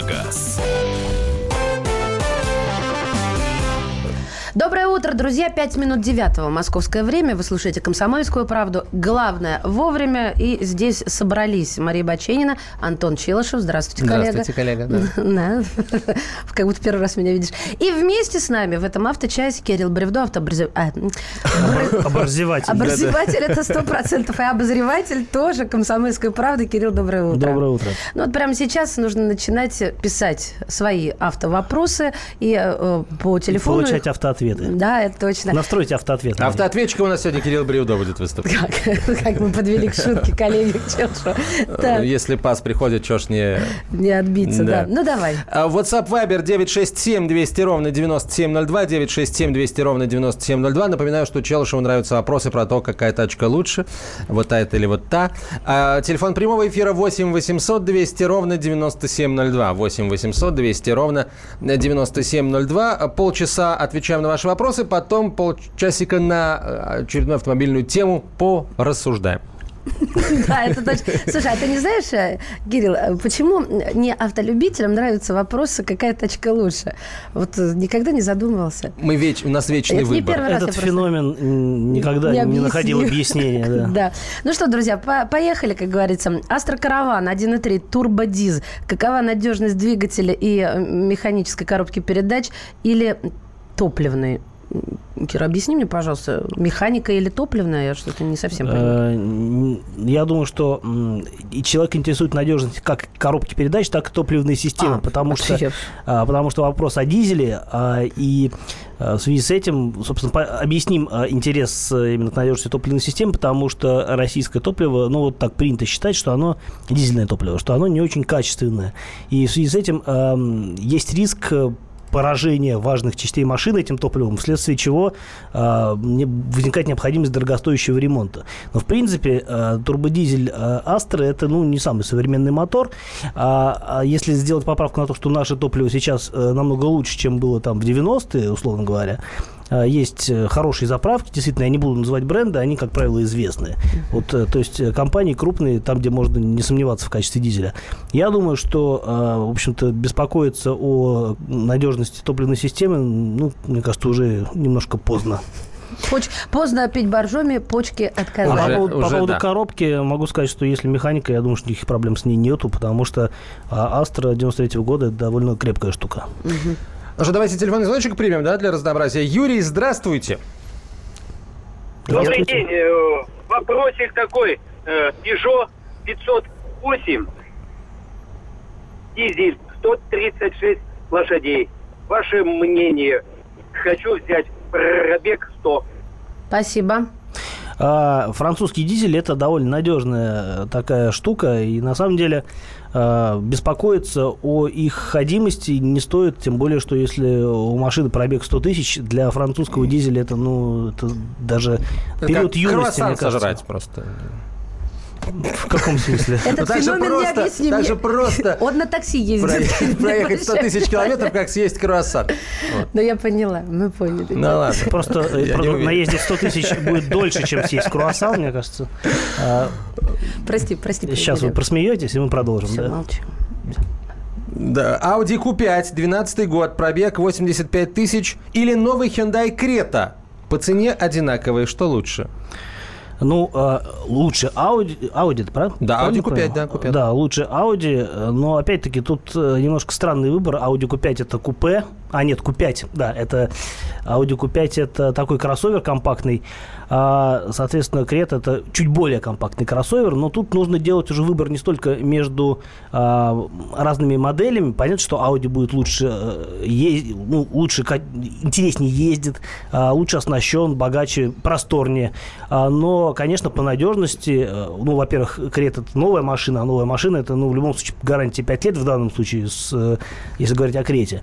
на газ. Доброе утро, друзья. Пять минут девятого московское время. Вы слушаете «Комсомольскую правду». Главное, вовремя. И здесь собрались Мария Баченина, Антон Челышев. Здравствуйте, коллега. Здравствуйте, коллега. Да. Как будто первый раз меня видишь. И вместе с нами в этом авточасе Кирилл Бревдо, автобразователь. Оборзеватель. Образователь это сто процентов. И обозреватель тоже «Комсомольской правды». Кирилл, доброе утро. Доброе утро. Ну вот прямо сейчас нужно начинать писать свои автовопросы и э, по телефону... Получать автоответы. Да, это точно. Настройте автоответ. Автоответчиком у нас сегодня Кирилл Бревдо будет выступать. Как, как мы подвели к шутке коллеги Челшу. Так, Если пас приходит, чё ж не... не отбиться, да. Да. Ну, давай. А, WhatsApp Viber 967 200 ровно 9702, 967 200 ровно 9702. Напоминаю, что Челышеву нравятся вопросы про то, какая тачка лучше, вот та это или вот та. А, телефон прямого эфира 8 800 200 ровно 9702. 8 800 200 ровно 9702. А, Полчаса отвечаем на ваши вопросы, потом полчасика на а, очередную автомобильную тему порассуждаем. Да, это точно. Слушай, а ты не знаешь, э, Кирилл, э, почему не автолюбителям нравятся вопросы, какая тачка лучше? Вот э, никогда не задумывался. Мы веч... У нас вечный выбор. Этот феномен никогда не находил объяснения. Да. Ну что, друзья, по- поехали, как говорится. Астра Караван 1.3 турбодиз. Какова надежность двигателя и э, механической коробки передач или топливной? М, Кира, объясни мне, пожалуйста, механика или топливная? Я что-то не совсем понимаю. Э, н- Я думаю, что и человек интересует надежность как коробки передач, так и топливной системы, А, потому, что, а, потому что вопрос о дизеле, а, и а, в связи с этим, собственно, объясним интерес э, именно к надежности топливной системы, потому что российское топливо, ну, вот так принято считать, что оно дизельное топливо, что оно не очень качественное. И в связи с этим есть риск э, поражения важных частей машины этим топливом, вследствие чего не- возникает необходимость дорогостоящего ремонта. Но, в принципе, а, турбодизель Astra это ну, не самый современный мотор. А, а если сделать поправку на то, что наше топливо сейчас э, намного лучше, чем было там в 90-е, условно говоря, есть э, хорошие заправки, действительно, я не буду называть бренды, они, как правило, известные. Вот, э, то есть э, компании крупные, там, где можно не сомневаться в качестве дизеля. Я думаю, что, в общем-то, беспокоиться о надежности топливной системы, ну, мне кажется, уже немножко поздно. Поч- Поздно пить боржоми, почки А отказали. Уже- по поводу, по уже поводу да. коробки могу сказать, что если механика, я думаю, что никаких проблем с ней нету, потому что а, Астра 93 года это довольно крепкая штука. Ну что, давайте телефонный звоночек примем, да, для разнообразия. Юрий, здравствуйте. Добрый Здравствуйте. день. Э, Вопросик такой. Э, Peugeot 508. Дизель 136 лошадей. Ваше мнение. Хочу взять пробег 100. Спасибо. А, французский дизель это довольно надежная такая штука, и на самом деле беспокоиться о их ходимости не стоит, тем более, что если у машины пробег 100 тысяч, для французского дизеля это, ну, это даже период Как юности, мне кажется. сожрать просто. В каком смысле? Этот Ну, так же феномен просто- необъясним. так же просто Он на такси ездит. Проехать, проехать 100 тысяч километров, как съесть круассан. Вот. Ну, я поняла, мы поняли. Ну ладно. Просто э, наездить 100 тысяч будет дольше, чем съесть круассан, мне кажется. А, Прости, прости. Сейчас вы просмеетесь, и мы продолжим. Все, да? молчу. Да. Audi Q5, 12 год, пробег 85 тысяч. Или новый Hyundai Creta. По цене одинаковые. Что лучше? Ну, э, лучше Audi, Audi, правда? Да, Audi Q5, понял? да, Q5. Да, лучше Audi, э, но опять-таки тут э, немножко странный выбор. Audi Q5 это купе, а нет, Q5, да, это Audi Q5 это такой кроссовер компактный, а, соответственно, Крета это чуть более компактный кроссовер, но тут нужно делать уже выбор не столько между а, разными моделями. Понятно, что Audi будет лучше, э, ез- ну, лучше, интереснее ездит, а, лучше оснащен, богаче, просторнее. А, но, конечно, по надежности, э, ну, во-первых, Крета это новая машина, а новая машина это, ну, в любом случае, гарантия 5 лет в данном случае, с, э, если говорить о Крете.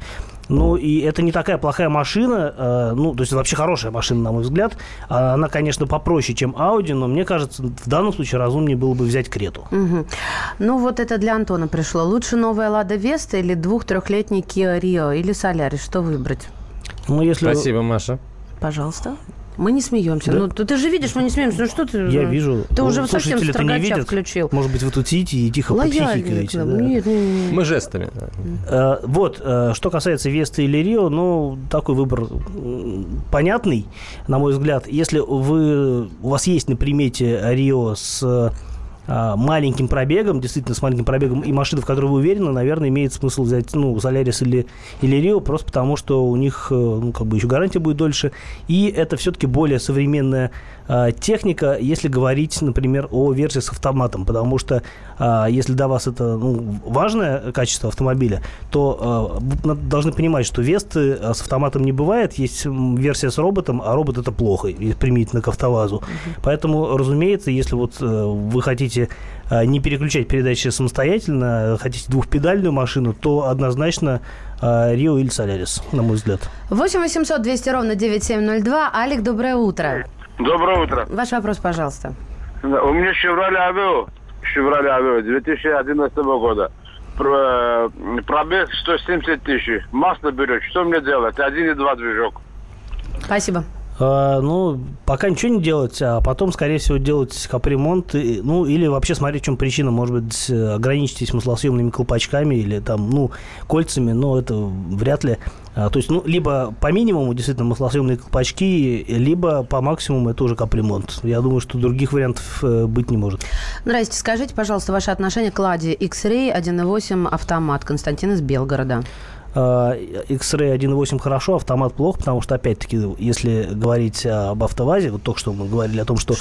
Ну, и это не такая плохая машина, э, ну, то есть это вообще хорошая машина, на мой взгляд. Она, конечно, попроще, чем Audi, но мне кажется, в данном случае разумнее было бы взять Крету. Мгм. Ну, вот это для Антона пришло. Лучше новая Лада Веста или двух-трехлетний Kia Rio или Солярис? Что выбрать? Ну, если... Спасибо, Маша. Пожалуйста. Мы не смеемся. Да? Ну, ты, ты же видишь, мы не смеемся. Ну что ты? Я вижу. Ты Ну, уже совсем слушатели-то не строгача видят. включил. Может быть, вы тут сидите и тихо нам. да. Нет, нет, нет. Мы жестами. Э, Вот, э, что касается Весты или Рио, ну, такой выбор понятный, на мой взгляд. Если вы, у вас есть на примете Рио с э, маленьким пробегом, действительно с маленьким пробегом, и машина, в которой вы уверены, наверное, имеет смысл взять, ну, Солярис или, или Рио, просто потому что у них, э, ну, как бы еще гарантия будет дольше, и это все-таки более современная э, техника, если говорить, например, о версии с автоматом, потому что э, если для вас это ну, важное качество автомобиля, то э, вы должны понимать, что Весты э, с автоматом не бывает, есть версия с роботом, а робот это плохо, и применительно к автовазу. Поэтому, разумеется, если вот э, вы хотите э, не переключать передачи самостоятельно, а хотите двухпедальную машину, то однозначно э, Рио или Солярис, на мой взгляд. 8 800 200 ровно 9702. Алик, доброе утро. Доброе утро. Ваш вопрос, пожалуйста. У меня Chevrolet Aveo, Chevrolet Aveo 2011 года. Про- э, Пробег 170 тысяч. Масло берет. Что мне делать? 1,2 движок. Спасибо. А, ну, пока ничего не делать, а потом, скорее всего, делать капремонт, ну, или вообще смотреть, в чем причина. Может быть, э, ограничитесь маслосъемными колпачками или там, ну, кольцами, но это вряд ли. А, то есть, ну, либо по минимуму действительно маслосъемные колпачки, либо по максимуму это уже капремонт. Я думаю, что других вариантов э, быть не может. Здрасте, скажите, пожалуйста, ваше отношение к Ладе X-Ray 1.8 автомат. Константин из Белгорода. А, X-Ray 1.8 хорошо, автомат плохо, потому что, опять-таки, если говорить об автовазе, вот только что мы говорили о том, что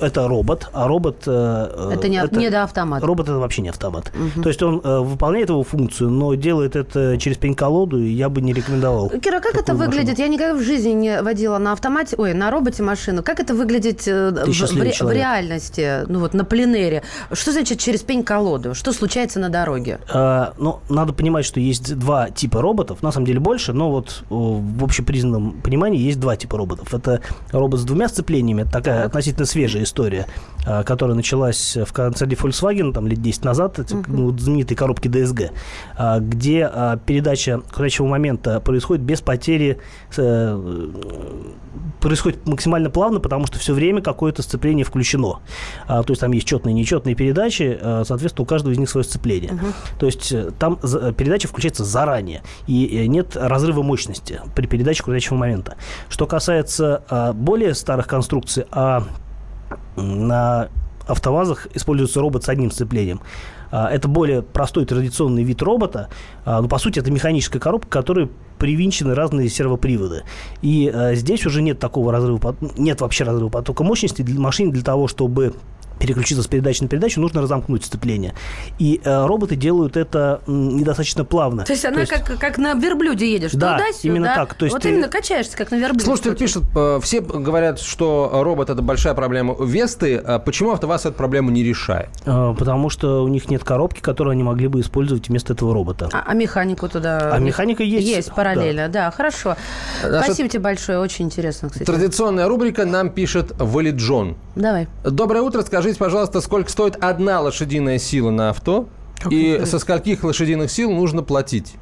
это робот, а робот... э, Это не, не до автомата. Робот это вообще не автомат. То есть он э, выполняет его функцию, но делает это через пень-колоду, и я бы не рекомендовал. Кира, как это выглядит? машину. Я никогда в жизни не водила на автомате, ой, на роботе машину. Как это выглядит э, в, в в реальности, ну вот на пленэре? Что значит через пень-колоду? Что случается на дороге? А, ну, надо понимать, что есть два типа роботов, на самом деле больше, но вот о, в общепризнанном понимании есть два типа роботов. Это робот с двумя сцеплениями, это такая относительно свежая история, которая началась в концерне Volkswagen там лет 10 назад, эти, ну, вот знаменитые коробки DSG, а, где а, передача крутящего момента происходит без потери э, происходит максимально плавно, потому что все время какое-то сцепление включено. А, то есть там есть четные и нечетные передачи, соответственно, у каждого из них свое сцепление. То есть э, там передача включается заранее, и э, нет разрыва мощности при передаче крутящего момента. Что касается более старых конструкций, а на автовазах используется робот с одним сцеплением. А, Это более простой традиционный вид робота, а, но по сути это механическая коробка, которой привинчены разные сервоприводы. И а, здесь уже нет такого разрыва, нет вообще разрыва потока мощности для машины для того, чтобы переключиться с передачи на передачу, нужно разомкнуть сцепление. И э, роботы делают это м, недостаточно плавно. То есть она как, как на верблюде едешь Да, туда-сюда. именно так. То есть вот ты- именно качаешься, как на верблюде. Слушатель пишет, э, все говорят, что робот это большая проблема Весты. А Почему АвтоВАЗ эту проблему не решает? Э, потому что у них нет коробки, которую они могли бы использовать вместо этого робота. А, а механику туда... А механика есть. Есть параллельно, да, хорошо. Наша- Спасибо тебе большое, очень интересно, кстати. Традиционная рубрика нам пишет Валиджон. Давай. Доброе утро. Скажите, пожалуйста, сколько стоит одна лошадиная сила на авто? и со скольких лошадиных сил нужно платить?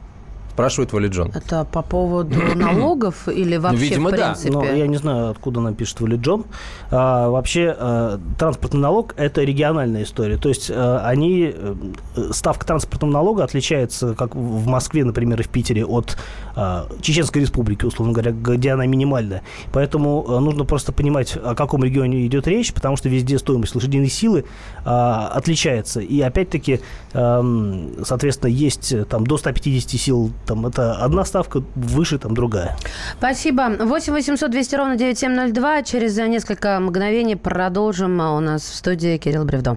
Спрашивает Валиджон. Это по поводу налогов или вообще Видимо, в да. принципе? Но я не знаю, откуда нам пишет Валиджон. А, вообще, а, транспортный налог – это региональная история. То есть, а, они, э, ставка транспортного налога отличается, как в Москве, например, и в Питере, от Чеченской республики, условно говоря, где она минимальная. Поэтому а, нужно просто понимать, о каком регионе идет речь, потому что везде стоимость лошадиной силы а, отличается. И опять-таки, ам, соответственно, есть э, там до 150 сил, там это одна ставка, выше там другая. Спасибо. 8 800 200 ровно 9702. Через несколько мгновений продолжим. А У нас в студии Кирилл Бревдо.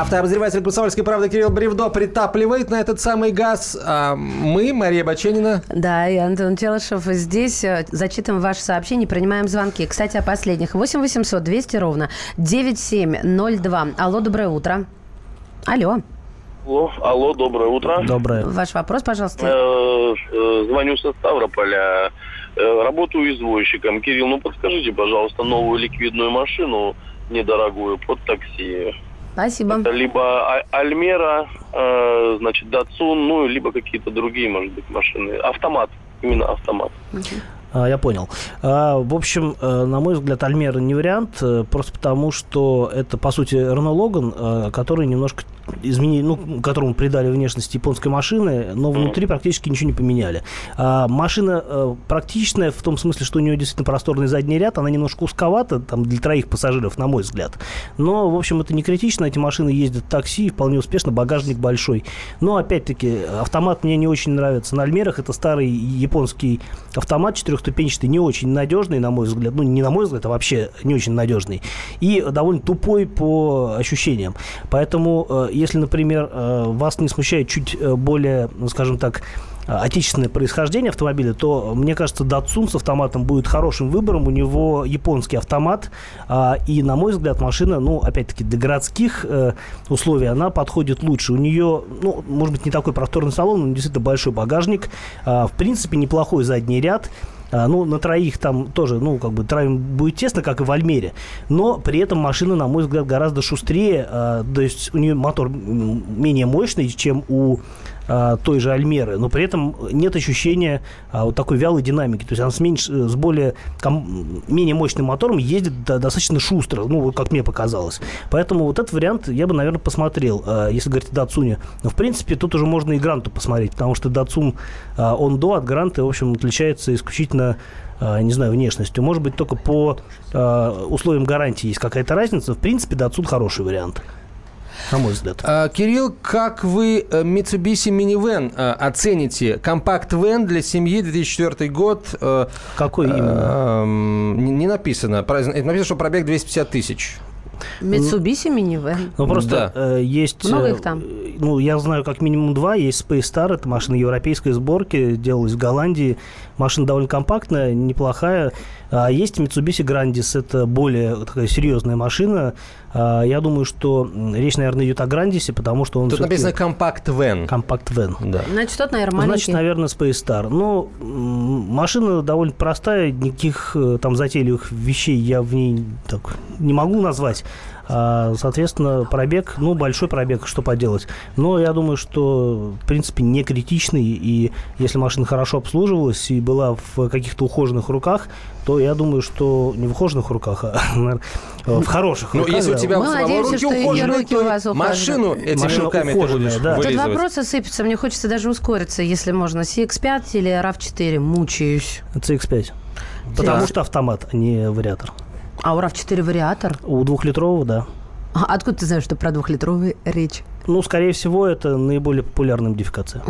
Автообозреватель «Комсомольской правды» Кирилл Бревдо притапливает на этот самый газ. А мы, Мария Баченина. Да, и Антон Челышев здесь. э, Зачитываем ваши сообщения, принимаем звонки. Кстати, о последних. 8 800 200 ровно 9702. Алло, доброе утро. Алло, Алло, алло, доброе утро. Доброе. ваш вопрос, пожалуйста. Э, э, Звоню со Ставрополя. Работаю извозчиком. Кирилл, ну подскажите, пожалуйста, новую ликвидную машину недорогую под такси. Спасибо. Это либо А- Альмера, э, значит, Датсун, ну, либо какие-то другие, может быть, машины. Автомат, именно автомат. А, я понял. А, в общем, э, на мой взгляд, Альмера не вариант, э, просто потому что это, по сути, Рено Логан, который немножко изменили, ну, которому придали внешность японской машины, но внутри практически ничего не поменяли. А, машина э, практичная в том смысле, что у нее действительно просторный задний ряд, она немножко узковата, там, для троих пассажиров, на мой взгляд. Но, в общем, это не критично, эти машины ездят в такси, вполне успешно, багажник большой. Но, опять-таки, автомат мне не очень нравится. На Альмерах это старый японский автомат четырехступенчатый, не очень надежный, на мой взгляд. Ну, не на мой взгляд, а вообще не очень надежный. И довольно тупой по ощущениям. Поэтому, э, если, например, э, вас не смущает чуть э, более, ну, скажем так, э, отечественное происхождение автомобиля, то, мне кажется, Datsun с автоматом будет хорошим выбором. У него японский автомат. а, И, на мой взгляд, машина, ну, опять-таки, для городских условий она подходит лучше. У нее, ну, может быть, не такой просторный салон, но действительно большой багажник. А, В принципе, неплохой задний ряд. А, Ну, на троих там тоже, ну, как бы троим будет тесно, как и в Альмере. Но при этом машина, на мой взгляд, гораздо шустрее. а, То есть у нее мотор менее мощный, чем у а, той же Альмеры, но при этом нет ощущения а, вот такой вялой динамики. То есть она с, меньш- с более ком- менее мощным мотором ездит до- достаточно шустро, ну, как мне показалось. Поэтому вот этот вариант я бы, наверное, посмотрел, а, если говорить о Датсуне. Но, в принципе, тут уже можно и Гранту посмотреть, потому что Датсун а, он до от Гранта, в общем, отличается исключительно а, не знаю, внешностью. Может быть, только по а, условиям гарантии есть какая-то разница. В принципе, Датсун хороший вариант, на мой взгляд. А, Кирилл, как вы э, Mitsubishi Minivan э, оцените? Компакт-вен для семьи 2004 год. э, Какой именно? Не не написано. Написано, что пробег 250 тысяч. Mitsubishi Minivan. Ну, просто э, есть... Много их там? э, Ну, я знаю как минимум два. Есть Space Star, это машина европейской сборки, делалась в Голландии. Машина довольно компактная, неплохая. А есть Mitsubishi Grandis, это более такая серьезная машина. А, я думаю, что речь, наверное, идет о Грандисе, потому что он Тут написано компакт-вен. компакт-вен. Да. Значит, тот, наверное, маленький. Значит, наверное, Space Star. Ну, м, машина довольно простая, никаких э, там затейливых вещей я в ней так не могу назвать. А, соответственно, пробег, ну, большой пробег, что поделать. Но я думаю, что, в принципе, не критичный. И если машина хорошо обслуживалась и была в каких-то ухоженных руках, то я думаю, что не в ухоженных руках, а в хороших Ну, руках. если у тебя Мы надеемся, что ухоженные, руки у вас ухоженные. машину этими Машина руками ты будешь да. Тут вопросы сыпятся. Мне хочется даже ускориться, если можно. CX-5 или RAV4? Мучаюсь. CX-5. Потому что автомат, а не вариатор. А у RAV4 вариатор? У двухлитрового, да. А откуда ты знаешь, что про двухлитровый речь? Ну, скорее всего, это наиболее популярная модификация.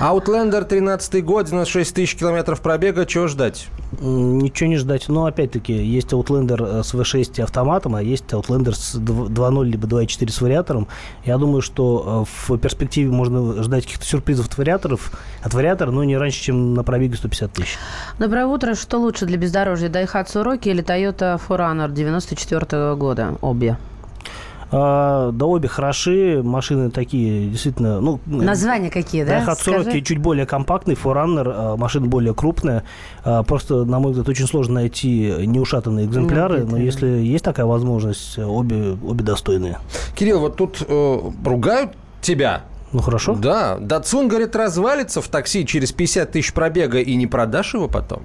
Outlander 13 год, 96 тысяч километров пробега. Чего ждать? Ничего не ждать. Но, опять-таки, есть Outlander э, с V6 и автоматом, а есть Outlander с дв- 2.0 либо 2.4 с вариатором. Я думаю, что э, в перспективе можно ждать каких-то сюрпризов от вариаторов, от вариатора, но не раньше, чем на пробеге 150 тысяч. Доброе утро. Что лучше для бездорожья? Daihatsu Rocky или Toyota 4Runner 94 года? Обе. А, да обе хороши, машины такие, действительно, ну... Названия какие, да? Daihatsu Скажи. Rocky чуть более компактный, Forerunner, а, машина более крупная. А, Просто, на мой взгляд, очень сложно найти неушатанные экземпляры, но Неубитые. если есть такая возможность, обе, обе достойные. Кирилл, вот тут э, ругают тебя. Ну, хорошо. Да, Датсун, говорит, развалится в такси через 50 тысяч пробега и не продашь его потом.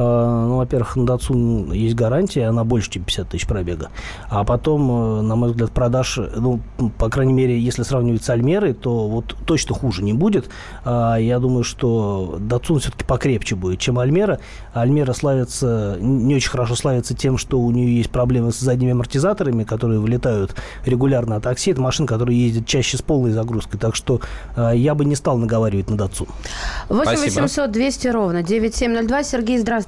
А, Ну, во-первых, на Datsun есть гарантия, она больше, чем 50 тысяч пробега. А потом, э, на мой взгляд, продаж, ну, по крайней мере, если сравнивать с Альмерой, то вот точно хуже не будет. А, Я думаю, что Datsun все-таки покрепче будет, чем Альмера. Альмера славится, не очень хорошо славится тем, что у нее есть проблемы с задними амортизаторами, которые вылетают регулярно от такси. Это машина, которая ездит чаще с полной загрузкой. Так что э, я бы не стал наговаривать на Datsun. 8 Спасибо. 800 200 ровно 9702. Сергей, здравствуйте.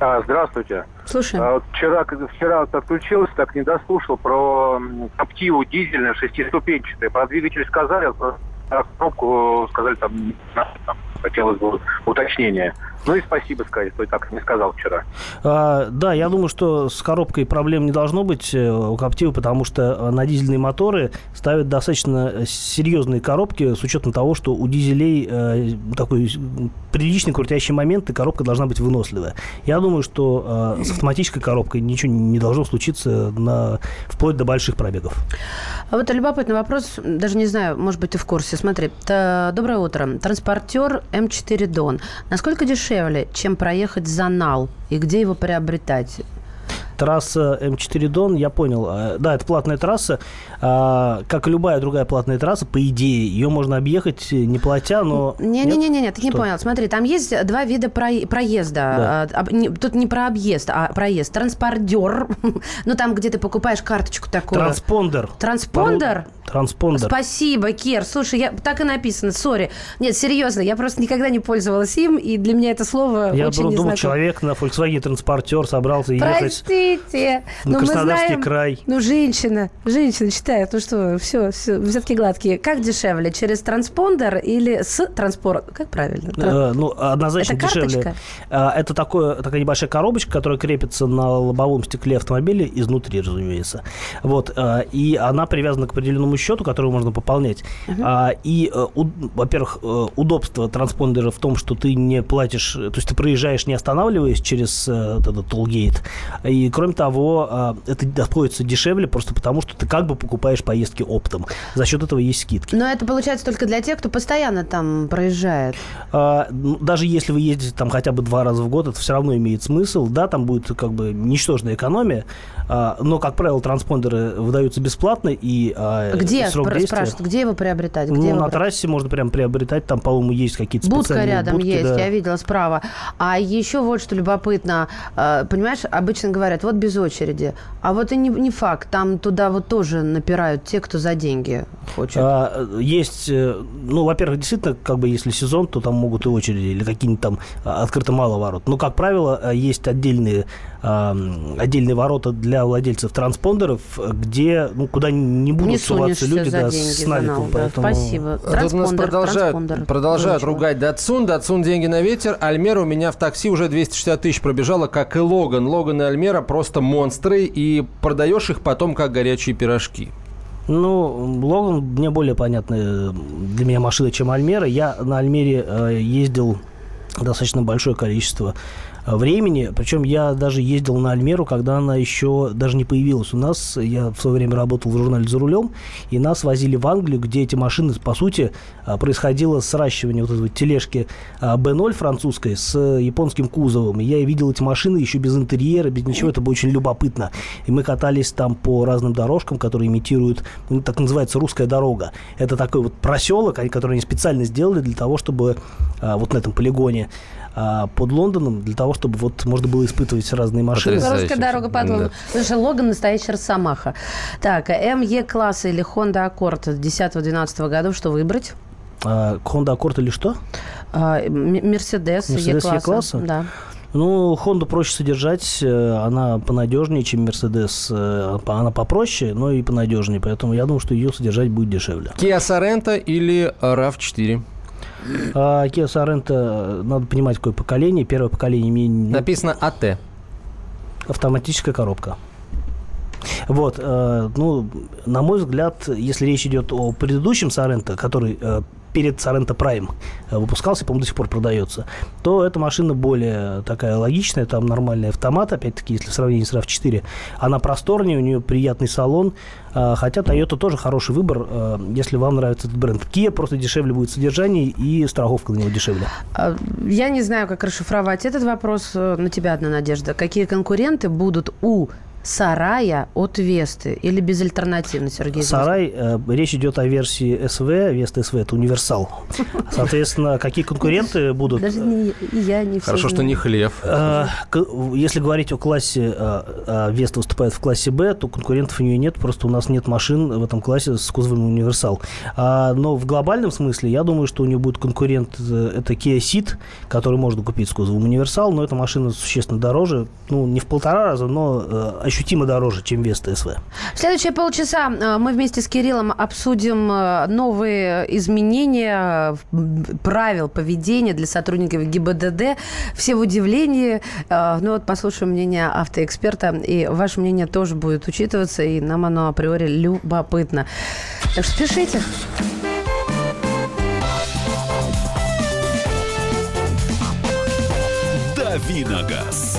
А, здравствуйте. Слушаем. А, вот вчера, вчера вот отключился, так не дослушал про м, Аптиву дизельную шестиступенчатую. Про двигатель сказали, а про коробку сказали там, там хотелось бы уточнения. Ну и спасибо сказать, кто и так не сказал вчера. А, да, я думаю, что с коробкой проблем не должно быть э, у Коптива, потому что э, на дизельные моторы ставят достаточно серьезные коробки с учетом того, что у дизелей э, такой приличный крутящий момент, и коробка должна быть выносливая. Я думаю, что э, с автоматической коробкой ничего не должно случиться на, вплоть до больших пробегов. А вот любопытный вопрос, даже не знаю, может быть, ты в курсе. Смотри, доброе утро. Транспортер М4 Дон. Насколько дешевле, чем проехать за НАЛ? И где его приобретать? трасса М4 Дон, я понял. э, Да, это платная трасса. А, Как и любая другая платная трасса, по идее, ее можно объехать э, не платя, но... Не-не-не, ты не понял. Смотри, там есть два вида про- проезда. Да. А, Тут не про объезд, а проезд. Транспордер. Ну, там, где ты покупаешь карточку такую. Транспондер. Транспондер? Транспондер. Спасибо, Кир. Слушай, я, так и написано, сори. Нет, серьезно, я просто никогда не пользовалась им, и для меня это слово Я очень думал, незнакомо. человек на Volkswagen транспортер собрался ехать. Простите. на мы Краснодарский знаем- край. Ну, женщина, женщина читает. Ну что, все, все, взятки гладкие. Как дешевле, через транспондер или с транспорт? Как правильно? Тран- Э, ну, однозначно Это дешевле. карточка? Это такое, такая небольшая коробочка, которая крепится на лобовом стекле автомобиля изнутри, разумеется. Вот. э, И она привязана к определенному счету, который можно пополнять. А, И, э, у- во-первых, э, удобство транспондера в том, что ты не платишь, то есть ты проезжаешь, не останавливаясь через э, этот толгейт. И, кроме того, а, это обходится дешевле просто потому, что ты как бы покупаешь поездки оптом. За счет этого есть скидки. Но это получается только для тех, кто постоянно там проезжает. А, ну, даже если вы ездите там хотя бы два раза в год, это все равно имеет смысл. Да, там будет как бы ничтожная экономия, а, но, как правило, транспондеры выдаются бесплатно и а, Где, срок действия... спрашивают, где его приобретать? Где Ну, его на при- трассе можно прям приобретать, там, по-моему, есть какие-то Будка специальные рядом будки, есть, да. я видела справа. А еще вот что любопытно. э, Понимаешь, обычно говорят, вот без очереди. А вот и не, не факт. Там туда вот тоже напирают те, кто за деньги хочет. А, Есть, э, ну, во-первых, действительно, как бы если сезон, то там могут и очереди или какие-нибудь там а, открыто мало ворот. Но, как правило, а, есть отдельные, отдельные ворота для владельцев транспондеров, где, ну, куда не будут не суваться люди да, деньги, с наликом. нал, да. поэтому- Спасибо. А Тут у нас Транспондер, продолжают, транспондер. продолжают ругать Датсун. Датсун деньги на ветер. Альмера у меня в такси уже 260 тысяч пробежала, как и Логан. Логан и Альмера просто монстры, и продаешь их потом как горячие пирожки. Ну, Логан мне более понятная для меня машина, чем Альмера. Я на Альмере э, ездил достаточно большое количество э, времени. Причем я даже ездил на Альмеру, когда она еще даже не появилась у нас. Я в свое время работал в журнале «За рулем», и нас возили в Англию, где эти машины, по сути, э, происходило сращивание вот этой тележки э, B0 французской с японским кузовом. И я видел эти машины еще без интерьера, без ничего. Это было очень любопытно. И мы катались там по разным дорожкам, которые имитируют, ну, так называется, русская дорога. Это такой вот проселок, который они специально сделали для того, чтобы вот на этом полигоне а, под Лондоном, для того, чтобы вот можно было испытывать разные машины. Русская дорога под Да. Лондоном. Слушай, Логан настоящий росомаха. Так, МЕ класса или Honda Accord 10-12 годов, что выбрать? А, Honda Accord или что? А, М- Мерседес Е-класса. Да. Ну, Honda проще содержать, э, она понадежнее, чем Mercedes. э, Она попроще, но и понадежнее, поэтому я думаю, что ее содержать будет дешевле. Kia Sorento или RAV4? А Sorento, э, надо понимать, какое поколение. Первое поколение имеет Написано АТ. автоматическая коробка. Вот, э, ну, на мой взгляд, если речь идет о предыдущем Sorento, который э, перед Sorento Prime э, выпускался, по-моему, до сих пор продается, то эта машина более такая логичная, там нормальный автомат, опять-таки, если в сравнении с RAV4. Она просторнее, у нее приятный салон, э, хотя Toyota тоже хороший выбор, э, если вам нравится этот бренд. Kia просто дешевле будет содержание и страховка на него дешевле. А, Я не знаю, как расшифровать этот вопрос. На тебя одна надежда. Какие конкуренты будут у сарая от Весты или безальтернативно, Сергей? Сарай, э, речь идет о версии СВ, Веста СВ, это универсал. Соответственно, какие конкуренты будут? Даже не, и я не все Хорошо, что не хлев. Э, Если говорить о классе, э, э, Веста выступает в классе Б, то конкурентов у нее нет, просто у нас нет машин в этом классе с кузовом универсал. А, Но в глобальном смысле, я думаю, что у нее будет конкурент, э, это Kia Ceed, который можно купить с кузовом универсал, но эта машина существенно дороже, ну, не в полтора раза, но э, ощутимо дороже, чем Веста СВ. В следующие полчаса э, мы вместе с Кириллом обсудим э, новые изменения м, правил поведения для сотрудников ГИБДД. Все в удивлении. Э, Ну вот послушаем мнение автоэксперта. И ваше мнение тоже будет учитываться. И нам оно априори любопытно. Так что спешите. Давиногаз.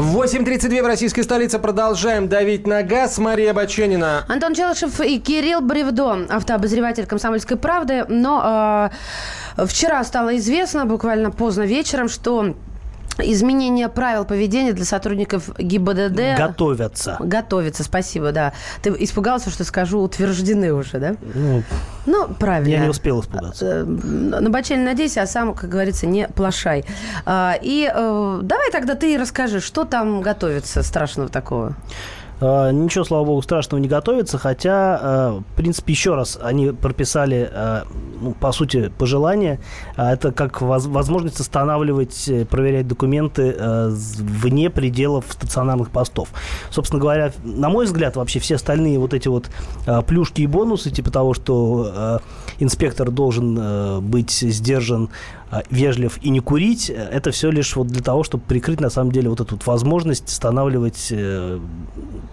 8.32 в российской столице. Продолжаем давить на газ. Мария Баченина. Антон Челышев и Кирилл Бревдо, автообозреватель «Комсомольской правды». Но э, вчера стало известно, буквально поздно вечером, что изменение правил поведения для сотрудников ГИБДД... Готовятся. Готовится, спасибо, да. Ты испугался, что скажу утверждены уже, да? Ну, Ну, правильно. я не успел испугаться. Э, На Бачель надейся, а сам, как говорится, не плашай. А, И э, давай тогда ты расскажи, что там готовится страшного такого? А, Ничего, слава богу, страшного не готовится, хотя, а, в принципе, еще раз они прописали, а, ну, по сути, пожелание. Это как воз- возможность останавливать, э, проверять документы э, вне пределов стационарных постов. Собственно говоря, на мой взгляд, вообще все остальные вот эти вот плюшки и бонусы, типа того, что инспектор должен э, быть сдержан, вежлив и не курить, э, это все лишь вот для того, чтобы прикрыть, на самом деле, вот эту вот возможность останавливать, э,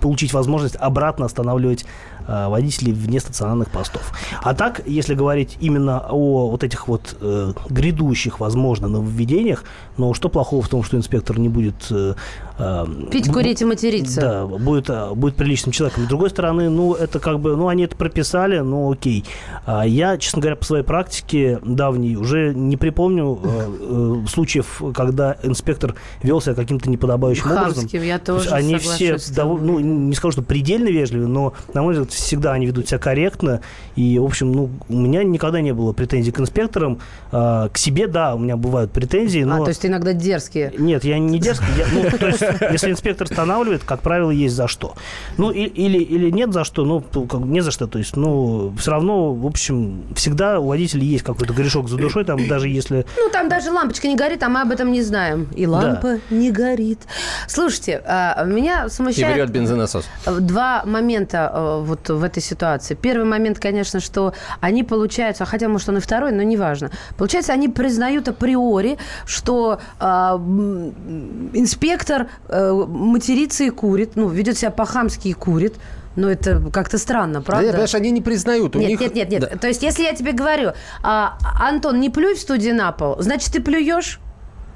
получить возможность обратно останавливать э, водителей вне стационарных постов. А так, если говорить именно о вот этих вот э, грядущих, возможно, нововведениях, но что плохого в том, что инспектор не будет... э, э, Пить, курить и материться. Да, будет, э, будет приличным человеком. С другой стороны, ну, это как бы, ну, они это прописали, ну, окей. А Я, честно говоря, по своей практике давней уже не припомню э, э, случаев, когда инспектор вел себя каким-то неподобающим образом. Хамским, я То есть тоже они соглашусь все, дов- ну, не скажу, что предельно вежливы, но, на мой взгляд, всегда они ведут себя корректно. И, в общем, ну, у меня никогда не было претензий к инспекторам. А, к себе, да, у меня бывают претензии, но... А, то есть ты иногда дерзкие. Нет, я не дерзкий. я- ну, то есть, если инспектор останавливает, как правило, есть за что. Ну, и- или, или нет за что, ну, как не за что. То есть, ну, все равно, в общем, всегда у водителей есть какой-то грешок за душой, там, даже если... Ну, там даже лампочка не горит, а мы об этом не знаем. И лампа не горит. Слушайте, а, меня И смущает... врет бензонасос. Два момента э, вот в этой ситуации. Первый момент, конечно, что они получаются, хотя, может, он и второй, но неважно. Получается, они признают априори, что а, м, инспектор э, матерится и курит, ну, ведет себя по-хамски и курит. Ну, это как-то странно, Да, правда? понимаешь, они не признают. У Нет, них... нет, нет, нет. Да. То есть, если я тебе говорю, а, Антон, не плюй в студии на пол, значит, ты плюешь?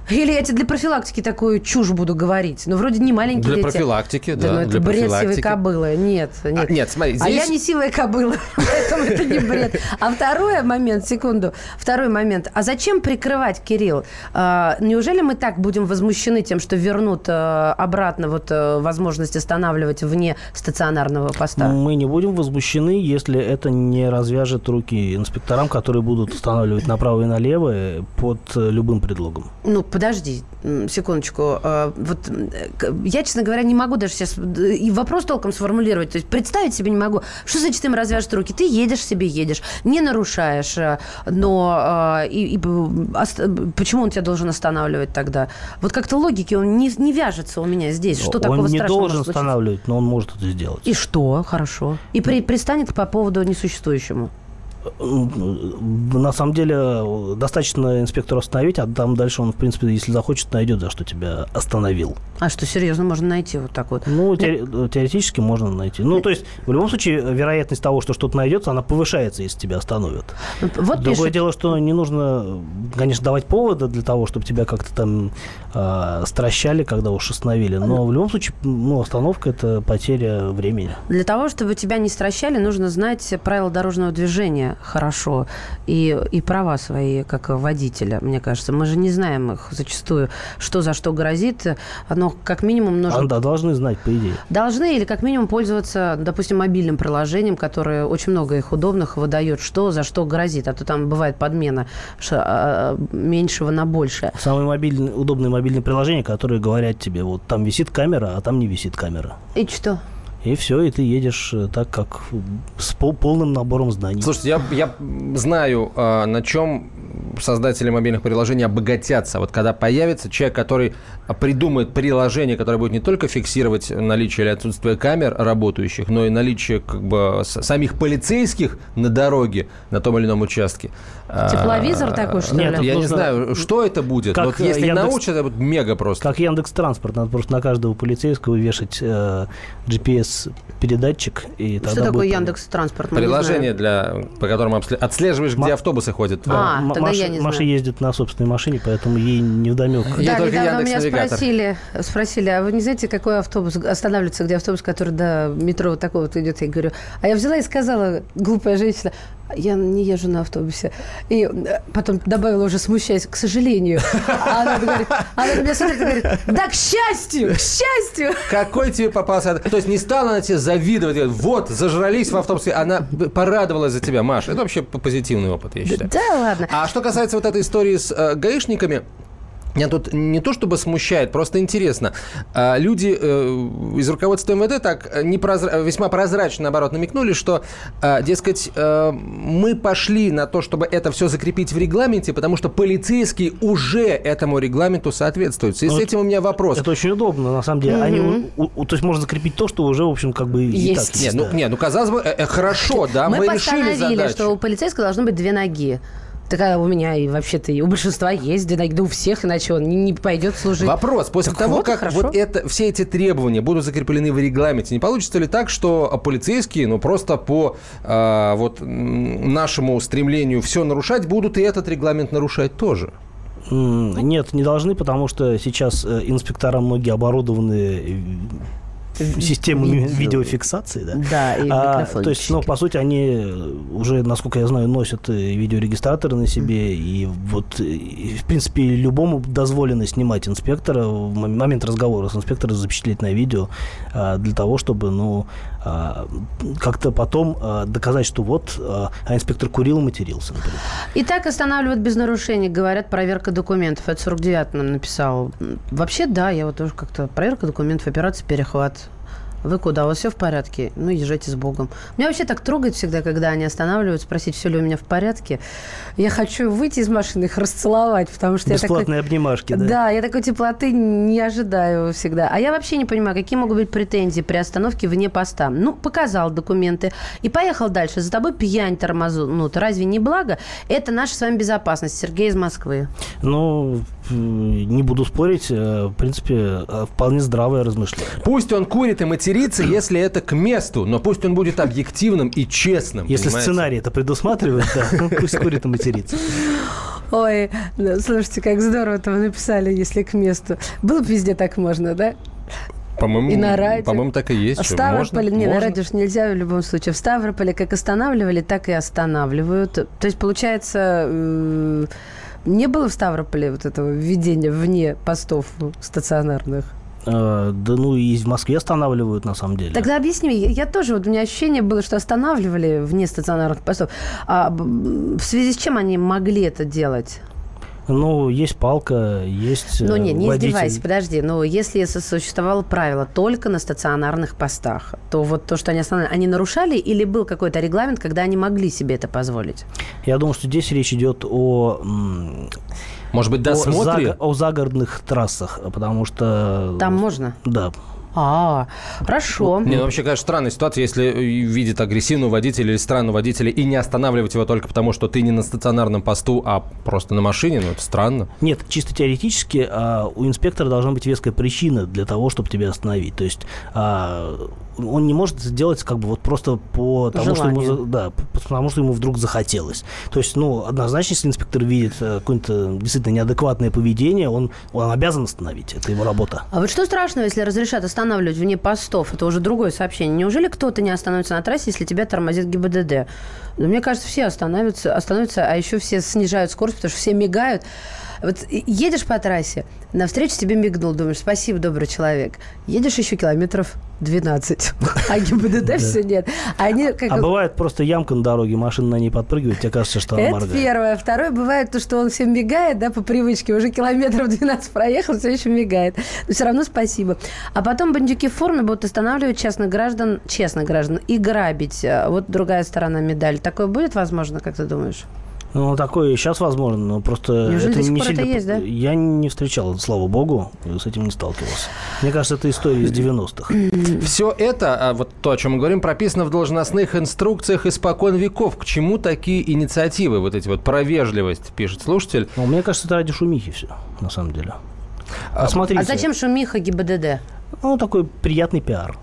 Или я тебе для профилактики такую чушь буду говорить? Ну, вроде не маленькие Для дети. профилактики, да, ну, это для бред сивой кобылы. Нет, нет. А, нет, смотри, А я здесь- не сивая кобыла, поэтому это не бред. А второй момент, секунду, второй момент. А зачем прикрывать, Кирилл? А, неужели мы так будем возмущены тем, что вернут а, обратно вот а, возможность останавливать вне стационарного поста? Мы не будем возмущены, если это не развяжет руки инспекторам, которые будут устанавливать направо и налево э, под э, любым предлогом. Ну, подожди, секундочку. А, Вот я, честно говоря, не могу даже сейчас и вопрос толком сформулировать. То есть представить себе не могу. Что значит им развяжешь руки? Ты едешь себе, едешь, не нарушаешь, э, но а, и, и почему он тебя должен останавливать тогда? Вот как-то логики он не, не вяжется у меня здесь. Что он такого не страшного должен останавливать, но он может это сделать. И что? Хорошо. И при, пристанет по поводу несуществующему. На самом деле, достаточно инспектору остановить, а там дальше он, в принципе, если захочет, найдет, за что тебя остановил. А что, серьезно, можно найти вот так вот? Ну, те- теоретически можно найти. Ну, то есть, в любом случае, вероятность того, что что-то найдется, она повышается, если тебя остановят. Вот Другое пишет, дело, что не нужно, конечно, давать повода для того, чтобы тебя как-то там э, стращали, когда уж остановили. Но в любом случае, ну, остановка – это потеря времени. для того, чтобы тебя не стращали, нужно знать правила дорожного движения хорошо и, и права свои, как водителя, мне кажется. Мы же не знаем их зачастую, что за что грозит. Но как минимум нужно... А, да, должны знать, по идее. Должны или как минимум пользоваться, допустим, мобильным приложением, которое очень много их удобных выдает, что за что грозит. А то там бывает подмена ш- а, меньшего на большее. Самые мобильные, удобные мобильные приложения, которые говорят тебе, вот там висит камера, а там не висит камера. И что? И все, и ты едешь э, так, как с пол- полным набором зданий. Слушайте, я, я знаю, а, на чем создатели мобильных приложений обогатятся. Вот когда появится человек, который придумает приложение, которое будет не только фиксировать наличие или отсутствие камер работающих, но и наличие как бы самих полицейских на дороге на том или ином участке. А, Тепловизор такой, что Нет, ли? Я не знаю, что это будет. Как, вот если Яндекс- научат, это будет мега просто. Как Яндекс Транспорт, надо просто на каждого полицейского вешать э, GPS-передатчик. И Что тогда такое будет- Яндекс Транспорт? Мы Приложение, для, по которому обсле- отслеживаешь, где Ма- автобусы ходят. А, М- тогда Маша, я не Маша знаю. ездит на собственной машине, поэтому ей не вдомек. Я да, недавно меня Яндекс.Навигатор. спросили, спросили, а вы не знаете, какой автобус останавливается, где автобус, который до метро вот такого вот идет? Я говорю, а я взяла и сказала, глупая женщина, я не езжу на автобусе. И э, потом добавила уже, смущаясь, к сожалению. А она говорит, она на меня смотрит и говорит, да, к счастью, к счастью. Какой тебе попался? То есть не стала она тебе завидовать, говорит, вот, зажрались в автобусе, она порадовалась за тебя, Маша. Это вообще позитивный опыт, я считаю. Да ладно. А что касается вот этой истории с э, гаишниками, меня тут не то чтобы смущает, просто интересно. А, Люди э, из руководства МВД так э, непрозра- весьма прозрачно, наоборот, намекнули, что, э, дескать, э, мы пошли на то, чтобы это все закрепить в регламенте, потому что полицейские уже этому регламенту соответствуют. В связи с Ну, этим у меня вопрос. Это очень удобно, на самом деле. Они, у- у- то есть можно закрепить то, что уже, в общем, как бы и Есть. так Нет, ну, не, ну казалось бы, э, э, хорошо, да, мы, Мы решили постановили, задачу. что у полицейского должно быть две ноги. Такая у меня и вообще-то и у большинства есть ноги. Да у всех, иначе он не, не пойдет служить. Вопрос. После Так того, вот, как хорошо. вот это, все эти требования будут закреплены в регламенте, не получится ли так, что полицейские, ну, просто по а, вот нашему стремлению все нарушать, будут и этот регламент нарушать тоже? Нет, не должны, потому что сейчас э, инспектора многие оборудованы э, Видео. видеофиксации, да. Да, и А, то есть, ну, по сути, они уже, насколько я знаю, носят э, видеорегистраторы на себе, и вот, э, и, в принципе, любому дозволено снимать инспектора в мом- момент разговора с инспектором, запечатлеть на видео, а, для того, чтобы, ну, как-то потом а, доказать, что вот, а а инспектор курил и матерился. И так останавливают без нарушений, говорят, проверка документов. Это 49 нам написал. Вообще, да, я вот тоже как-то... Проверка документов, операция «Перехват». Вы куда? У вас все в порядке? Ну, езжайте с Богом. Меня вообще так трогает всегда, когда они останавливают, спросить, все ли у меня в порядке. Я хочу выйти из машины, их расцеловать, потому что я такой... Бесплатные обнимашки, да? Да, я такой теплоты не ожидаю всегда. А я вообще не понимаю, какие могут быть претензии при остановке вне поста. Ну, показал документы и поехал дальше. За тобой пьянь тормознут. Разве не благо? Это наша с вами безопасность. Сергей из Москвы. Ну, не буду спорить, э, в принципе, э, вполне здравое размышление. Пусть он курит и матерится, если это к месту, но пусть он будет объективным и честным. Если понимаете? сценарий это предусматривает, да, ну, пусть курит и матерится. Ой, слушайте, как здорово это вы написали, если к месту. Было бы везде так можно, да? По-моему, И на радио. По-моему, так и есть. В Что, Ставрополе, можно? не, на радио ж нельзя в любом случае. В Ставрополе как останавливали, так и останавливают. То есть, получается, э, не было в Ставрополе вот этого введения вне постов стационарных? Э, Да ну и в Москве останавливают на самом деле. Тогда объясни я тоже, вот у меня ощущение было, что останавливали вне стационарных постов. А в связи с чем они могли это делать? Ну, есть палка, есть Ну, э, не, не водитель. издевайся, подожди. Но если существовало правило только на стационарных постах, то вот то, что они останавливали, они нарушали или был какой-то регламент, когда они могли себе это позволить? Я думаю, что здесь речь идет о, Может быть, о, досмотре? заго- о загородных трассах, потому что... Там можно? Да. А, хорошо. Не, ну вообще, конечно, странная ситуация, если э, видит агрессивного водителя или странного водителя и не останавливать его только потому, что ты не на стационарном посту, а просто на машине, ну это странно. Нет, чисто теоретически а, у инспектора должна быть веская причина для того, чтобы тебя остановить. То есть а, он не может сделать как бы вот просто по тому, что ему, да, потому что ему вдруг захотелось. То есть, ну, однозначно, если инспектор видит э, какое-то действительно неадекватное поведение, он, он обязан остановить. Это его работа. А вот что страшного, если разрешат останавливать вне постов? Это уже другое сообщение. Неужели кто-то не остановится на трассе, если тебя тормозит ГИБДД? Ну, мне кажется, все остановятся, остановятся, а еще все снижают скорость, потому что все мигают. Вот едешь по трассе, навстречу тебе мигнул, думаешь, спасибо, добрый человек. Едешь еще километров 12, а ГИБДД все нет. Они как... А бывает просто ямка на дороге, машина на ней подпрыгивает, тебе кажется, что она Это моргает. первое. Второе, бывает то, что он всем мигает, да, по привычке. Уже километров 12 проехал, все еще мигает. Но все равно спасибо. А потом бандюки в форме будут останавливать честных граждан, честных граждан и грабить. А Вот другая сторона медали. Такое будет возможно, как ты думаешь? Ну, такое сейчас возможно, но просто Неужели это до сих не пор это сильно... есть, да? Я не встречал, слава богу, с этим не сталкивался. Мне кажется, это история из 90-х. Все это, а вот то, о чем мы говорим, прописано в должностных инструкциях испокон веков. К чему такие инициативы, вот эти вот про вежливость, пишет слушатель. Но мне кажется, это ради шумихи все, на самом деле. А, смотрите, А зачем шумиха ГИБДД? ну, такой приятный пиар.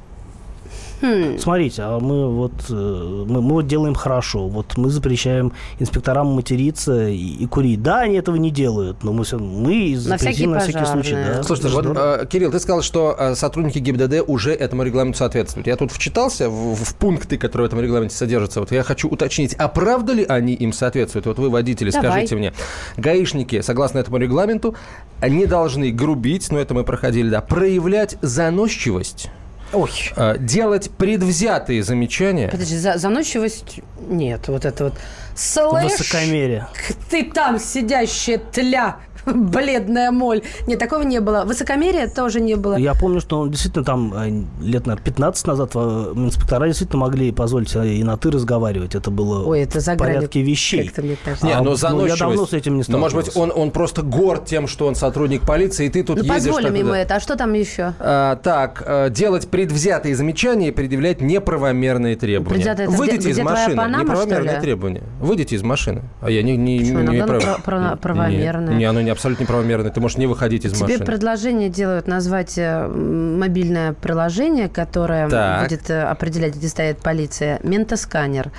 Хм. Смотрите, а мы вот, э, мы, мы вот делаем хорошо. Вот мы запрещаем инспекторам материться и, и курить. Да, они этого не делают, но мы, все, мы На всякий запретим на всякий случай. Да. Слушайте, вот, э, Кирилл, ты сказал, что э, сотрудники ГИБДД уже этому регламенту соответствуют. Я тут вчитался в, в пункты, которые в этом регламенте содержатся. Вот я хочу уточнить, а правда ли они им соответствуют? Вот вы, водители, Давай. скажите мне. Гаишники, согласно этому регламенту, не должны грубить, но это мы проходили, да, проявлять заносчивость, Ой, э, делать предвзятые замечания. Подожди, за- заносчивость нет. Вот это вот. Слышь, высокомерие. ты там сидящая тля, бледная моль. Нет, такого не было. Высокомерия тоже не было. Я помню, что он действительно там э, лет, наверное, 15 назад э, инспектора действительно могли позволить себе и на «ты» разговаривать. Это было Ой, это за в порядке вещей. как-то, мне кажется. Не, А, но ну, заносчивость. я давно с этим не Но, может быть, он, он просто горд тем, что он сотрудник полиции, и ты тут Ну, едешь... позволим так, ему да. это. А что там еще? А, так, э, делать предвзятые замечания и предъявлять неправомерные требования. Предвзятые- это Выйдите где- из где машины. Панама, неправомерные требования. Выйдите из машины. А я не, не, Почему? не, Иногда прав- оно про- про- правомерное. Не, не, оно не абсолютно неправомерное. Ты можешь не выходить из Тебе машины. предложение делают назвать э, мобильное приложение, которое Так. будет э, определять, где стоит полиция. Ментосканер.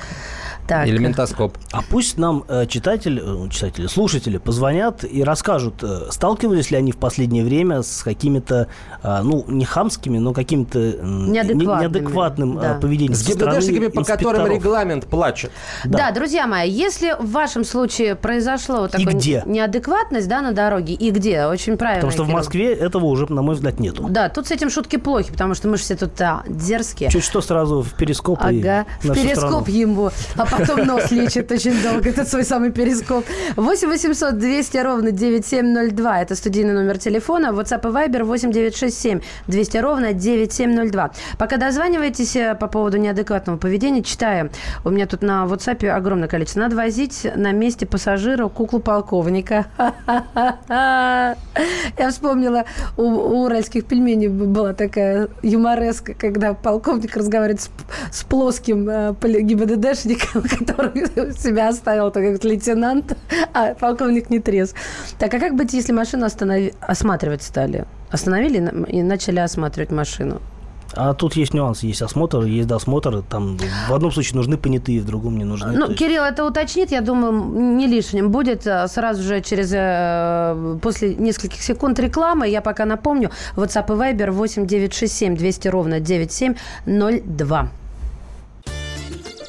Так. Или ментоскоп. А пусть нам э, читатель, э, читатели, слушатели позвонят и расскажут, э, сталкивались ли они в последнее время с какими-то, э, ну, не хамскими, но каким-то м, не- Неадекватными, неадекватным э, да. поведением С стороны ГИБДшниками, по которым регламент плачет. Да. друзья мои, если в вашем случае произошло вот И такое где? неадекватность да, на дороге, и где? Очень правильно. Потому что в. Москве этого уже, на мой взгляд, нету. Да, тут с этим шутки плохи, потому что мы же все тут да, дерзкие. Чуть что сразу в перископ и Ага, на в перископ страну. ему, а потом нос лечит очень долго, этот свой самый перископ. 8 800 200 ровно 9702, это студийный номер телефона, WhatsApp и Viber 8 967 200 ровно 9702. Пока дозваниваетесь э, по поводу неадекватного поведения, читаю. У меня тут на WhatsApp огромное количество. Надо возить на месте пассажира куклу полковника. Я вспомнила, у, у уральских пельменей была такая юмореска, когда полковник разговаривает с, с плоским э, ГИБДДшником, который себя оставил так как лейтенант, а полковник не трезв. Так, а как быть, если машину останови- осматривать стали? Остановили и на- и начали осматривать машину. А тут есть нюансы. Есть осмотр, есть досмотр. Там в одном случае нужны понятые, в другом не нужны. Ну, есть- Кирилл это уточнит, я думаю, не лишним будет. А, Сразу же через э, после нескольких секунд рекламы, я пока напомню, WhatsApp и Viber 8 967 200 ровно 9702.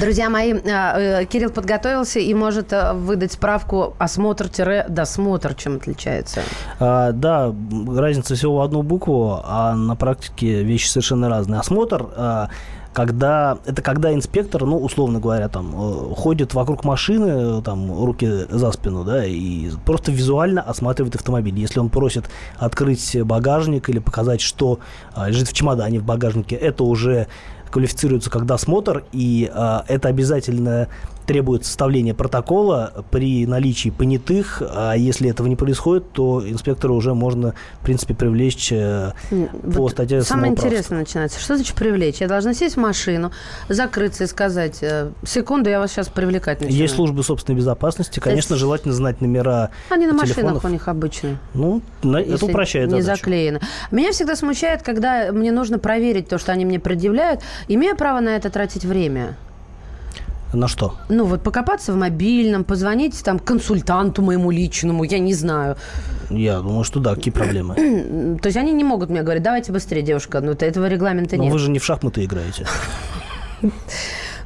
Друзья мои, э, э, Кирилл подготовился и может э, выдать справку осмотр-досмотр, чем отличается. А, да, разница всего в одну букву, а на практике вещи совершенно разные. Осмотр когда это когда инспектор, ну, условно говоря, там, ходит вокруг машины, там, руки за спину, да, и просто визуально осматривает автомобиль. Если он просит открыть багажник или показать, что лежит в чемодане в багажнике, это уже квалифицируется как досмотр, и э, это обязательно требует составления протокола при наличии понятых, а если этого не происходит, то инспектора уже можно, в принципе, привлечь э, вот по статье Самое интересное начинается. Что значит привлечь? Я должна сесть в машину, закрыться и сказать, э, секунду, я вас сейчас привлекать начинаю. Есть службы собственной безопасности, конечно, есть... желательно знать номера Они на телефонов. машинах у них обычно. Ну, это упрощает не задачу. заклеено. Меня всегда смущает, когда мне нужно проверить то, что они мне предъявляют. Имею право на это тратить время? На что? Ну, вот покопаться в мобильном, позвонить там консультанту моему личному, я не знаю. Я думаю, что да, какие проблемы? То есть они не могут мне говорить, давайте быстрее, девушка, ну этого регламента Но нет. вы же не в шахматы играете.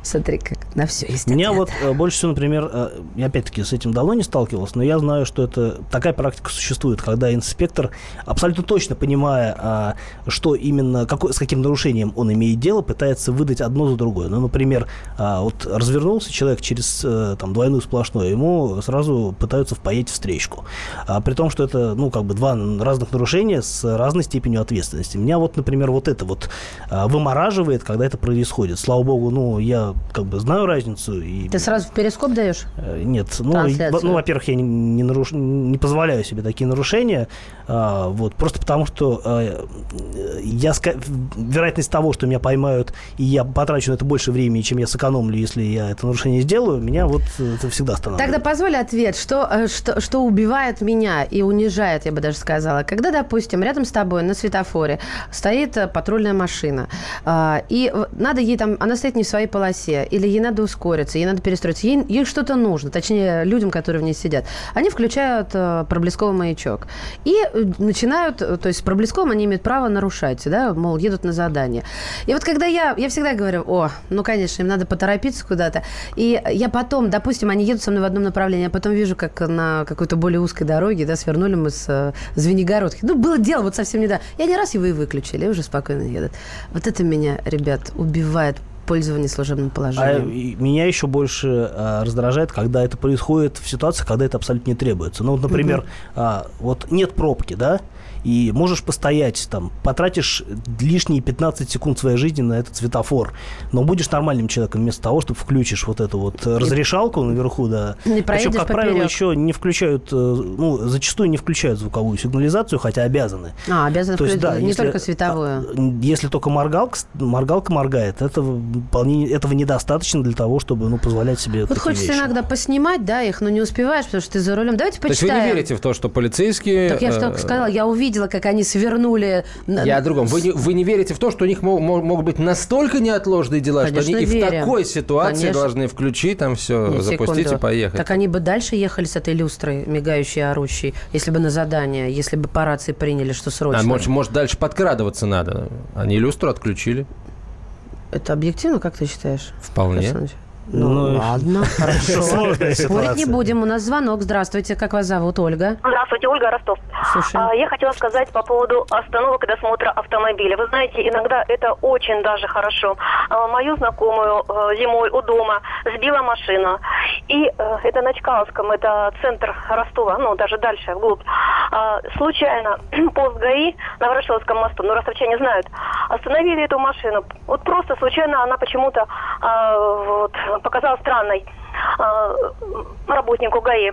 Смотри, как на все есть. Меня ответ. вот э, больше всего, например, э, я опять-таки с этим давно не сталкивался, но я знаю, что это такая практика существует, когда инспектор, абсолютно точно понимая, а, что именно, какой, с каким нарушением он имеет дело, пытается выдать одно за другое. Ну, например, а, вот развернулся человек через э, там, двойную сплошную, ему сразу пытаются впаять встречку. А, при том, что это, ну, как бы два разных нарушения с разной степенью ответственности. Меня вот, например, вот это вот вымораживает, когда это происходит. Слава богу, ну, я как бы знаю разницу. И... Ты сразу в перископ даешь? Э, Нет, ну, Трансляцию. ну во-первых, я не, не, наруш- не позволяю себе такие нарушения, а, вот, просто потому что а, я, вероятность того, что меня поймают, и я потрачу на это больше времени, чем я сэкономлю, если я это нарушение сделаю, меня вот э, это всегда останавливает. Тогда позволь ответ, что, что, что убивает меня и унижает, я бы даже сказала. Когда, допустим, рядом с тобой на светофоре стоит патрульная машина, и надо ей там, она стоит не в своей полосе, или ей надо ускориться, ей надо перестроиться, ей, ей что-то нужно, точнее, людям, которые в ней сидят. Они включают э, проблесковый маячок и э, начинают, э, то есть с проблесковым они имеют право нарушать, да, мол, едут на задание. И вот когда я, я всегда говорю, о, ну, конечно, им надо поторопиться куда-то, и я потом, допустим, они едут со мной в одном направлении, я потом вижу, как на какой-то более узкой дороге, да, свернули мы с э, Звенигородки. Ну, было дело вот совсем недавно. И они раз его и выключили, и уже спокойно едут. Вот это меня, ребят, убивает пользование служебным А положением. и меня еще больше а, раздражает, когда это происходит в ситуации, когда это абсолютно не требуется. Ну, вот, например, а, вот нет пробки, да, и можешь постоять там, потратишь лишние 15 секунд своей жизни на этот светофор, но будешь нормальным человеком вместо того, чтобы включишь вот эту вот э, разрешалку наверху, да. И Причем, как правило, поперек. еще не включают, э, ну, зачастую не включают звуковую сигнализацию, хотя обязаны. А, обязаны То есть, включить да, не если- только световую. а, Если только моргалка, моргалка моргает, этого, вполне, этого недостаточно для того, чтобы ну, позволять себе Вот хочется вещи. иногда поснимать, да, их, но не успеваешь, потому что ты за рулем. Давайте То есть вы почитаем. не верите в то, что полицейские... Так я же э, только сказала, я увидела, как они свернули. Я о другом. Вы не, вы не верите в то, что у них мо- мо- могут быть настолько неотложные дела, что Конечно, они и в верим. такой ситуации Конечно. должны включить, там все, Нет, запустить секунду. и поехать. Так они бы дальше ехали с этой люстрой, мигающей, орущей, если бы на задание, если бы по рации приняли, что срочно. А может, может, дальше подкрадываться надо. Они люстру отключили. Это объективно, как ты считаешь? Вполне. Александр? Ну, Ну, ладно, хорошо. Спорить не будем. У нас звонок. Здравствуйте. Как вас зовут? Ольга. Здравствуйте, Ольга Ростов. Слушаем. А, Я хотела сказать по поводу остановок и досмотра автомобиля. Вы знаете, иногда это очень даже хорошо. А, Мою знакомую э, зимой у дома сбила машина. И э, это на Чкаловском, это центр Ростова, ну даже дальше, вглубь. А, Случайно пост ГАИ на Ворошиловском мосту, ну ростовчане знают, остановили эту машину. Вот просто случайно она почему-то вот, показалась странной. Э, работнику ГАИ.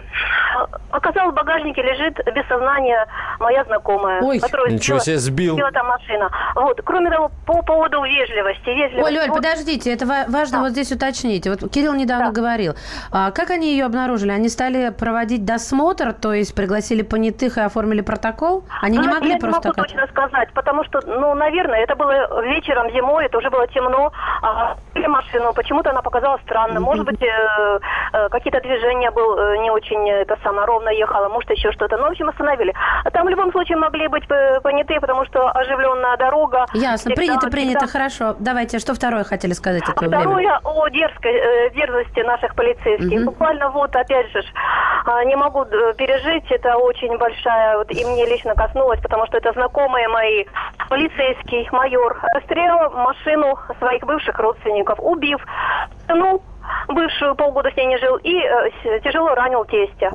Оказалось, в багажнике лежит без сознания моя знакомая, Ой. которую Ничего сбила- себе, сбил. сбила там машина. Вот. Кроме того, по поводу вежливости. вежливости Оль, Оль, Вот подождите, это ва- важно вот здесь уточнить. Вот Кирилл недавно говорил. А как они ее обнаружили? Они стали проводить досмотр, то есть пригласили понятых и оформили протокол? Они не Ну, могли я просто не могу так... точно сказать, потому что, ну, наверное, это было вечером, зимой, это уже было темно. А, машину, почему-то она показалась странно. Может быть, э, какие-то движения был э, не очень, э, это самое, ровно ехала, может, еще что-то. Ну, в общем, остановили. Там в любом случае могли быть э, понятые, потому что оживленная дорога. Ясно, всегда- принято, принято, всегда- хорошо. Давайте, что второе хотели сказать а времени? Второе о дерзкой, э, дерзости наших полицейских. Буквально вот, опять же, а, не могу э, пережить, это очень большая, вот и мне лично коснулось, потому что это знакомые мои, полицейский майор, расстрелял машину своих бывших родственников, убив жену, бывшую, полгода с ней не жил, и э, тяжело ранил тестя.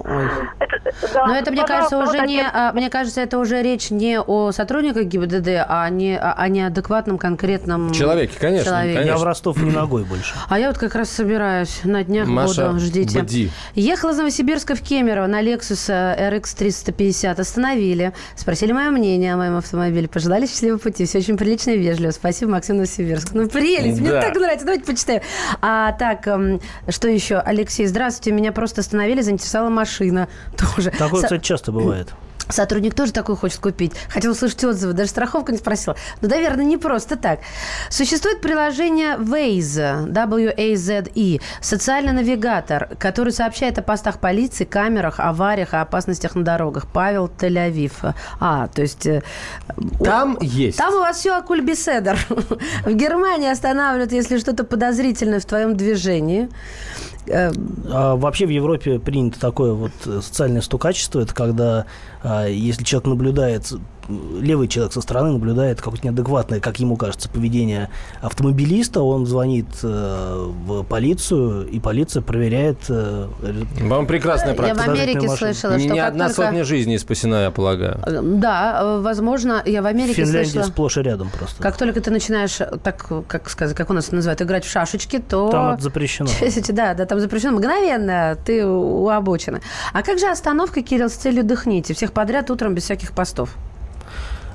Это, да, Но это, мне кажется, уже вот не, а, мне кажется, это уже речь не о сотрудниках ГИБДД, а не о, о неадекватном конкретном Человеке, конечно, человеке. Я в Ростов не ногой больше. А я вот как раз собираюсь на днях Маша, буду, ждите. бди. Ехала из Новосибирска в Кемерово на Lexus э, RX 350. Остановили, спросили мое мнение о моем автомобиле, пожелали счастливого пути. Все очень прилично и вежливо. Спасибо, Максим Новосибирск. Ну, прелесть, мне Да. так нравится. Давайте почитаем. А так, эм, что еще? Алексей, здравствуйте. Меня просто остановили, заинтересовала машина. Тоже. Такое, Со- кстати, часто бывает. Сотрудник тоже такой хочет купить. Хотел услышать отзывы, даже страховку не спросил. Ну, наверное, не просто так. Существует приложение Waze, W-A-Z-E, социальный навигатор, который сообщает о постах полиции, камерах, авариях, о опасностях на дорогах. Павел Тель-Авив. А, то есть... э, Там есть. Там у вас все акульбеседер. В Германии останавливают, если что-то подозрительное в твоем движении. Э, А вообще в Европе принято такое вот э, социальное стукачество. Это когда, а, если человек наблюдает, левый человек со стороны наблюдает какое-то неадекватное, как ему кажется, поведение автомобилиста, он звонит э, в полицию, и полиция проверяет... э, Вам прекрасная Я в практика. Америке машина. слышала, что как одна только- сотня жизней спасена, я полагаю. Э, Да, э, возможно, я в Америке Финляндия слышала... сплошь и рядом просто. Как только ты начинаешь, так, как сказать, как у нас называют, играть в шашечки, то... Там это запрещено. Да, да, там запрещено. Мгновенно ты у обочины. А как же остановка, Кирилл, с целью дыхните? Всех подряд утром без всяких постов.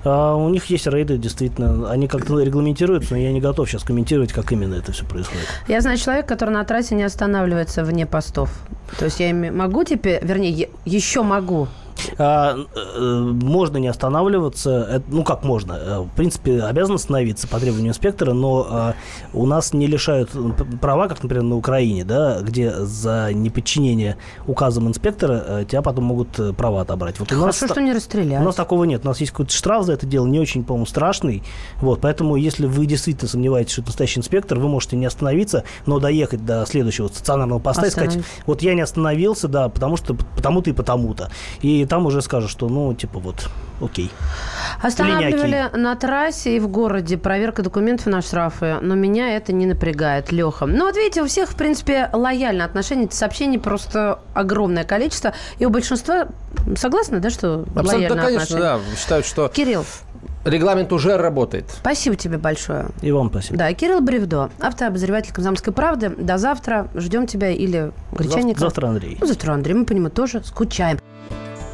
А у них есть рейды, действительно. Они как-то регламентируются, но я не готов сейчас комментировать, как именно это все происходит. Я знаю человека, который на трассе не останавливается вне постов. То есть я могу теперь, вернее, еще могу. А, э, можно не останавливаться. Это- ну, как можно? Э, В принципе, обязан остановиться по требованию инспектора, но а, у нас не лишают права, как, например, на Украине, да, где за неподчинение указам инспектора э, тебя потом могут э, права отобрать. Вот у нас, Хорошо, что не расстрелять. у нас такого нет. У нас есть какой-то штраф за это дело, не очень, по-моему, страшный. Вот, поэтому, если вы действительно сомневаетесь, что это настоящий инспектор, вы можете не остановиться, но доехать до следующего стационарного поста и сказать, вот я не остановился, да, потому что потому-то и потому-то. И там уже скажут, что, ну, типа, вот, окей. Останавливали на трассе и в городе. Проверка документов на штрафы. Но меня это не напрягает. Леха. Ну, вот видите, у всех, в принципе, лояльное отношение. Сообщений просто огромное количество. И у большинства согласны, да, что Абсолютно, лояльное конечно, отношение? да. Считают, что Кирилл, регламент уже работает. спасибо тебе большое. И вам спасибо. Да, Кирилл Бревдо, автообозреватель «Комсомольской правды». До завтра. Ждем тебя или Гречаника. Завтра Андрей. Ну, завтра, Андрей. Мы по нему тоже скучаем.